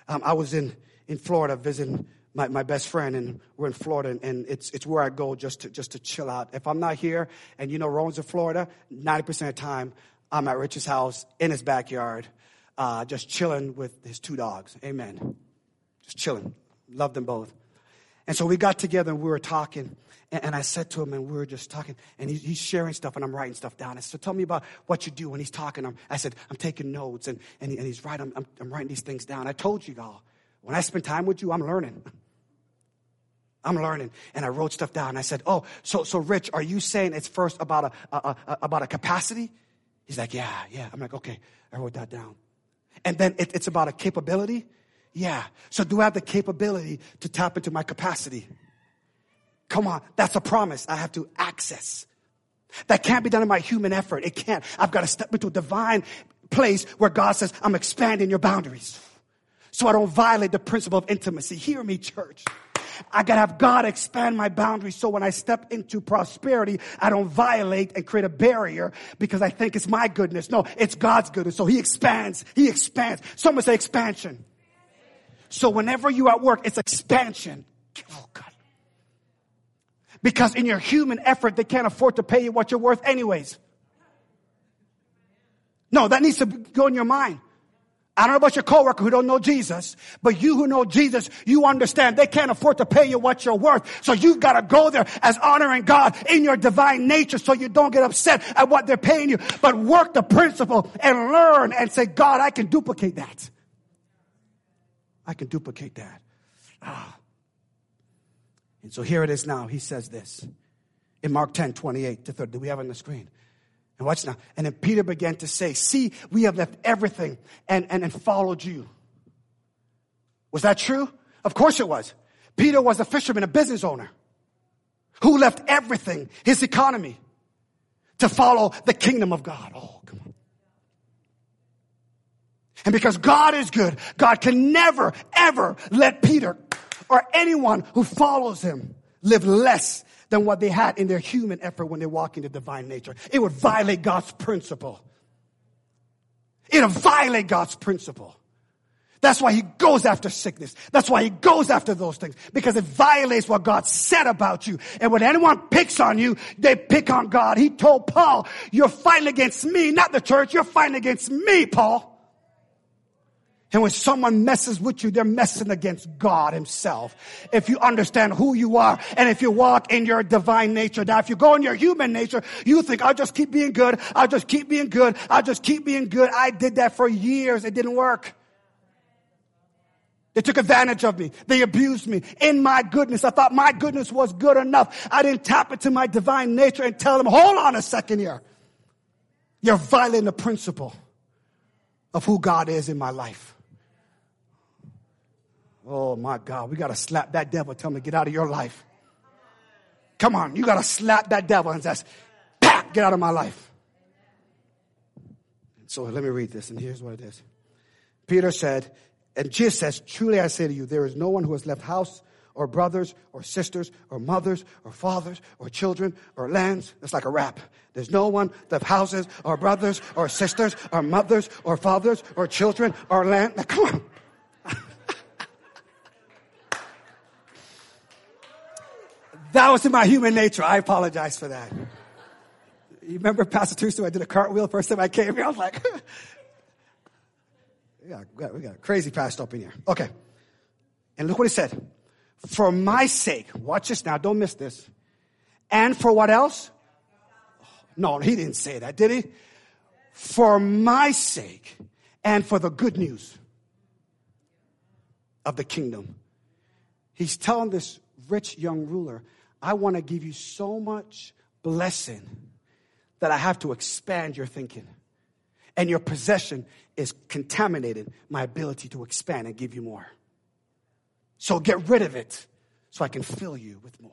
Um, I was in, in Florida visiting my, my best friend, and we're in Florida, and, and, it's, it's where I go just to, just to chill out. If I'm not here, and you know Rowan's in Florida, 90% of the time, I'm at Rich's house in his backyard, uh, just chilling with his two dogs. Amen. Just chilling. Love them both. And so we got together and we were talking. And, and I said to him, and we were just talking, and he, he's sharing stuff, and I'm writing stuff down. I said, tell me about what you do when he's talking. I'm, I said, I'm taking notes, and, and, he, and he's writing, I'm, I'm writing these things down. I told you, you all, when I spend time with you, I'm learning. I'm learning. And I wrote stuff down. I said, Oh, so, so Rich, are you saying it's first about a, a, a about a capacity? He's like, Yeah, yeah. I'm like, Okay, I wrote that down. And then it, it's about a capability? Yeah. So do I have the capability to tap into my capacity? Come on, that's a promise I have to access. That can't be done in my human effort. It can't. I've got to step into a divine place where God says, I'm expanding your boundaries. So I don't violate the principle of intimacy. Hear me, church. I gotta have God expand my boundaries so when I step into prosperity, I don't violate and create a barrier because I think it's my goodness. No, it's God's goodness. So He expands. He expands. Someone say expansion. So whenever you at work, it's expansion. Oh God. Because in your human effort, they can't afford to pay you what you're worth anyways. No, that needs to go in your mind. I don't know about your coworker who don't know Jesus, but you who know Jesus, you understand they can't afford to pay you what you're worth. So you've got to go there as honoring God in your divine nature so you don't get upset at what they're paying you, but work the principle and learn and say, God, I can duplicate that. I can duplicate that. Ah. And so here it is now. He says this in Mark 10, 28 to 30. Do we have it on the screen? And watch now. And then Peter began to say, See, we have left everything and, and, and followed you. Was that true? Of course it was. Peter was a fisherman, a business owner who left everything, his economy, to follow the kingdom of God. Oh, come on. And because God is good, God can never, ever let Peter or anyone who follows him live less than what they had in their human effort when they walk into divine nature. It would violate God's principle. It would violate God's principle. That's why he goes after sickness. That's why he goes after those things because it violates what God said about you. And when anyone picks on you, they pick on God. He told Paul, you're fighting against me, not the church. You're fighting against me, Paul. And when someone messes with you, they're messing against God himself. If you understand who you are and if you walk in your divine nature. Now, if you go in your human nature, you think, I'll just keep being good. I'll just keep being good. I'll just keep being good. I did that for years. It didn't work. They took advantage of me. They abused me. In my goodness, I thought my goodness was good enough. I didn't tap into my divine nature and tell them, hold on a second here. You're violating the principle of who God is in my life. Oh my God, we got to slap that devil, tell him to get out of your life. Come on, you got to slap that devil and just, get out of my life. So let me read this, and here's what it is. Peter said, and Jesus says, Truly I say to you, there is no one who has left house or brothers or sisters or mothers or fathers or children or lands. That's like a rap. There's no one left houses or brothers or sisters or mothers or fathers or children or land. Now, come on. That was in my human nature. I apologize for that. You remember Pastor Tuesday? I did a cartwheel first time I came here. I was like, yeah, we got, a crazy pastor up in here. Okay. And look what he said. For my sake, watch this now, don't miss this. And for what else? No, he didn't say that, did he? For my sake and for the good news of the kingdom. He's telling this rich young ruler, I want to give you so much blessing that I have to expand your thinking. And your possession is contaminated my ability to expand and give you more. So get rid of it so I can fill you with more.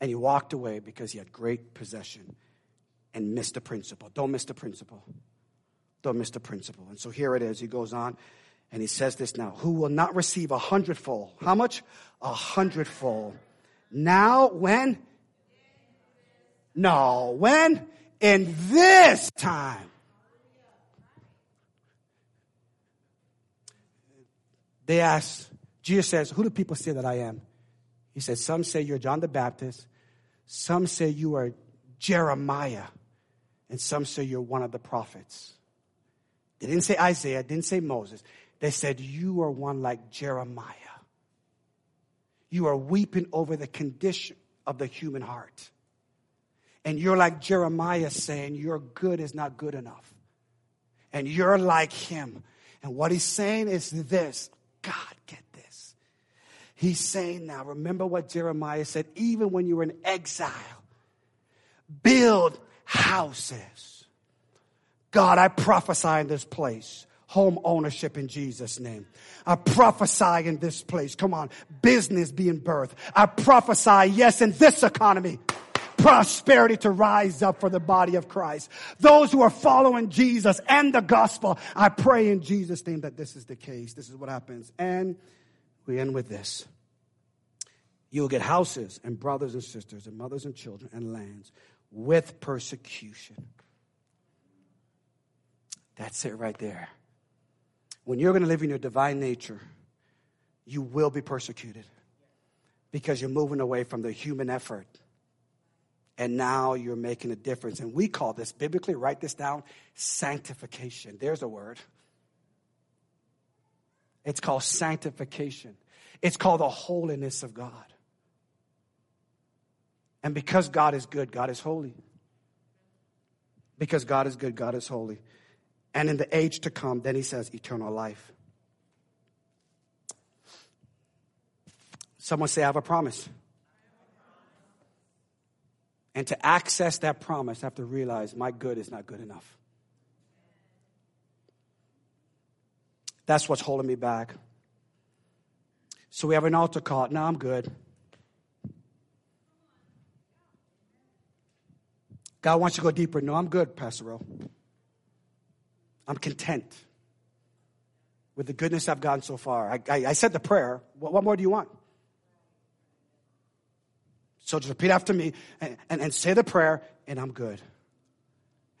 And he walked away because he had great possession and missed the principle. Don't miss the principle. Don't miss the principle. And so here it is. He goes on and he says this now Who will not receive a hundredfold? How much? A hundredfold. Now, when? No, when? In this time. They ask, Jesus says, Who do people say that I am? He says, Some say you're John the Baptist, some say you are Jeremiah, and some say you're one of the prophets. They didn't say Isaiah, didn't say Moses. They said, You are one like Jeremiah. You are weeping over the condition of the human heart. And you're like Jeremiah saying, Your good is not good enough. And you're like him. And what he's saying is this God, get this. He's saying now, remember what Jeremiah said, even when you were in exile, build houses. God, I prophesy in this place home ownership in Jesus' name. I prophesy in this place. Come on, business being birthed. I prophesy, yes, in this economy prosperity to rise up for the body of Christ. Those who are following Jesus and the gospel, I pray in Jesus' name that this is the case. This is what happens. And we end with this. You'll get houses and brothers and sisters and mothers and children and lands with persecution. That's it right there. When you're going to live in your divine nature, you will be persecuted because you're moving away from the human effort and now you're making a difference. And we call this, biblically, write this down, sanctification. There's a word. It's called sanctification. It's called the holiness of God. And because God is good, God is holy. Because God is good, God is holy. And in the age to come, then he says, eternal life. Someone say, I have a promise. And to access that promise, I have to realize my good is not good enough. That's what's holding me back. So we have an altar call. No, I'm good. God wants you to go deeper. No, I'm good, Pastor Rowe. I'm content with the goodness I've gotten so far. I, I, I said the prayer. What, what more do you want? So just repeat after me and, and, and say the prayer, and I'm good.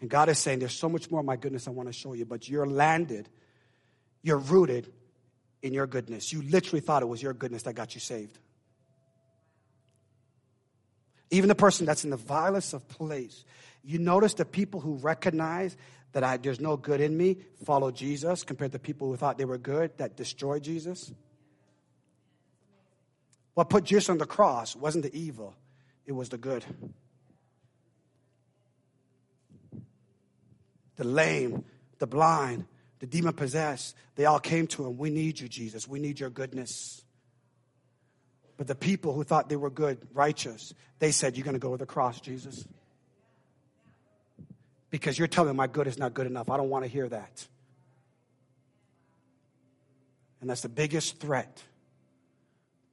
And God is saying, There's so much more of my goodness I want to show you, but you're landed, you're rooted in your goodness. You literally thought it was your goodness that got you saved. Even the person that's in the vilest of place, you notice the people who recognize that I, there's no good in me follow Jesus compared to people who thought they were good that destroyed Jesus. What put Jesus on the cross wasn't the evil, it was the good. The lame, the blind, the demon possessed, they all came to him. We need you, Jesus. We need your goodness. But the people who thought they were good, righteous, they said, You're going to go to the cross, Jesus. Because you're telling me my good is not good enough. I don't want to hear that. And that's the biggest threat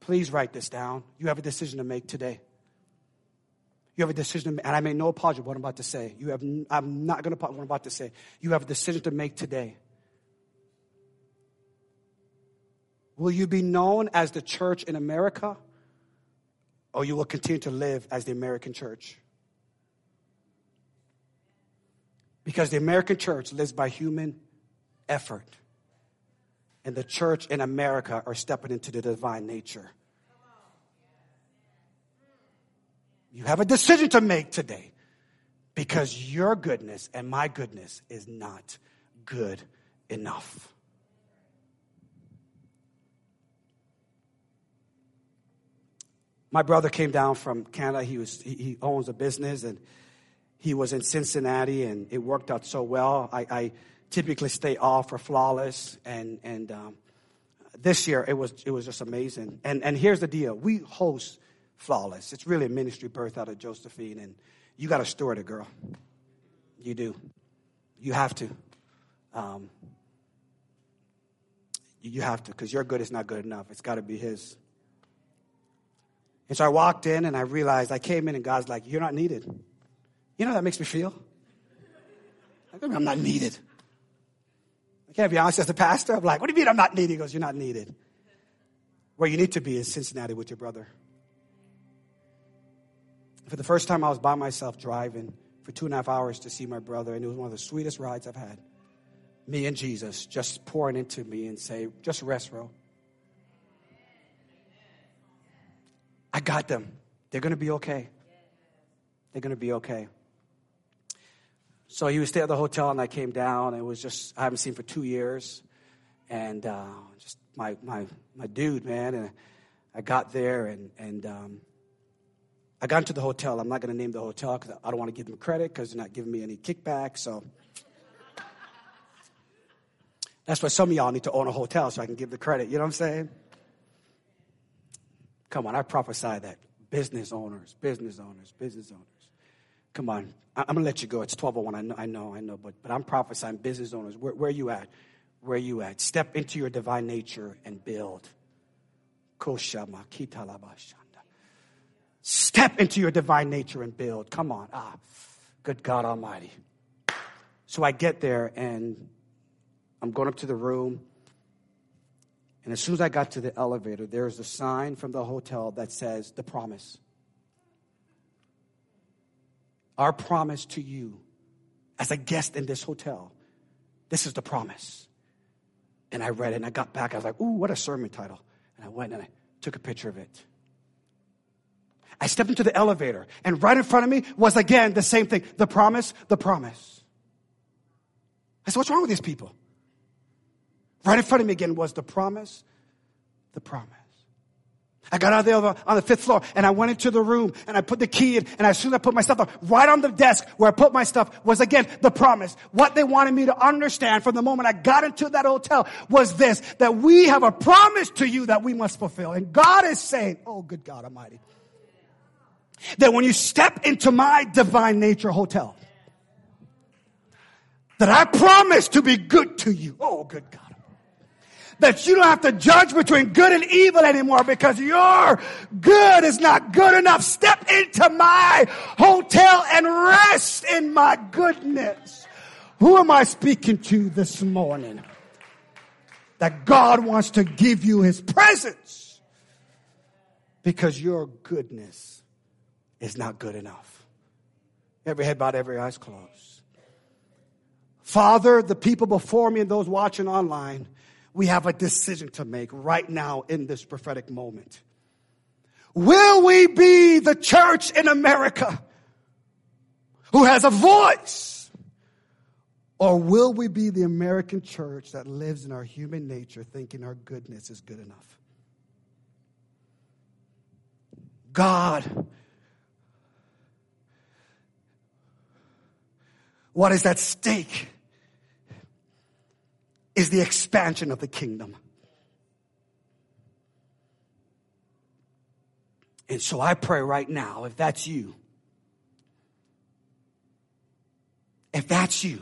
Please write this down. You have a decision to make today. You have a decision to make, and I make no apology for what I'm about to say. You have, I'm not going to apologize what I'm about to say. You have a decision to make today. Will you be known as the church in America, or you will continue to live as the American church? Because the American church lives by human effort and the church in America are stepping into the divine nature. You have a decision to make today. because your goodness and my goodness is not good enough. My brother came down from Canada. He was he owns a business and he was in Cincinnati and it worked out so well. I, I typically stay off for flawless and and um, this year it was it was just amazing. And and here's the deal: we host flawless. It's really a ministry birth out of Josephine, and you got to steward it, girl. You do. You have to. Um, you have to, because your good is not good enough. It's got to be His. And so I walked in and I realized I came in and God's like, You're not needed. You know how that makes me feel? I'm not needed. I can't be honest as a pastor. I'm like, What do you mean I'm not needed? He goes, You're not needed. Where you need to be is Cincinnati with your brother. For the first time, I was by myself driving for two and a half hours to see my brother, and it was one of the sweetest rides I've had. Me and Jesus just pouring into me and say, just rest, bro. I got them. They're going to be okay. They're going to be okay. So he would stay at the hotel, and I came down. It was just I haven't seen for two years, and uh, just my my my dude, man. And I got there, and and um, I got into the hotel. I'm not going to name the hotel because I don't want to give them credit because they're not giving me any kickback. So that's why some of y'all need to own a hotel so I can give the credit. You know what I'm saying? Come on, I prophesy that business owners, business owners, business owners. Come on, I'm going to let you go. It's 12:01. I know, I know, I know, but but I'm prophesying business owners. Where, where are you at? Where are you at? Step into your divine nature and build. Step into your divine nature and build. Come on. Ah, good God Almighty. So I get there and I'm going up to the room. And as soon as I got to the elevator, there's a sign from the hotel that says, The promise. Our promise to you as a guest in this hotel. This is the promise. And I read it and I got back. I was like, Ooh, what a sermon title. And I went and I took a picture of it. I stepped into the elevator, and right in front of me was again the same thing the promise, the promise. I said, What's wrong with these people? Right in front of me again was the promise, the promise. I got out there on the fifth floor and I went into the room and I put the key in and as soon as I put my stuff up, right on the desk where I put my stuff was again the promise. What they wanted me to understand from the moment I got into that hotel was this, that we have a promise to you that we must fulfill. And God is saying, oh good God Almighty that when you step into my divine nature hotel, that I promise to be good to you. Oh, good God. That you don't have to judge between good and evil anymore because your good is not good enough. Step into my hotel and rest in my goodness. Who am I speaking to this morning? That God wants to give you his presence because your goodness is not good enough. Every head bowed, every eyes closed. Father, the people before me and those watching online, we have a decision to make right now in this prophetic moment. Will we be the church in America who has a voice? Or will we be the American church that lives in our human nature thinking our goodness is good enough? God What is at stake is the expansion of the kingdom. And so I pray right now, if that's you, if that's you,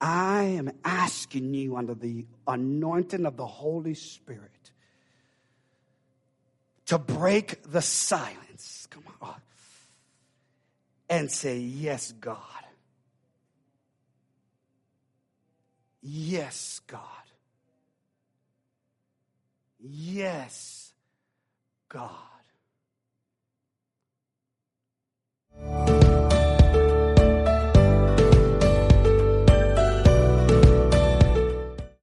I am asking you under the anointing of the Holy Spirit to break the silence. Come on and say, Yes, God. Yes, God. Yes, God.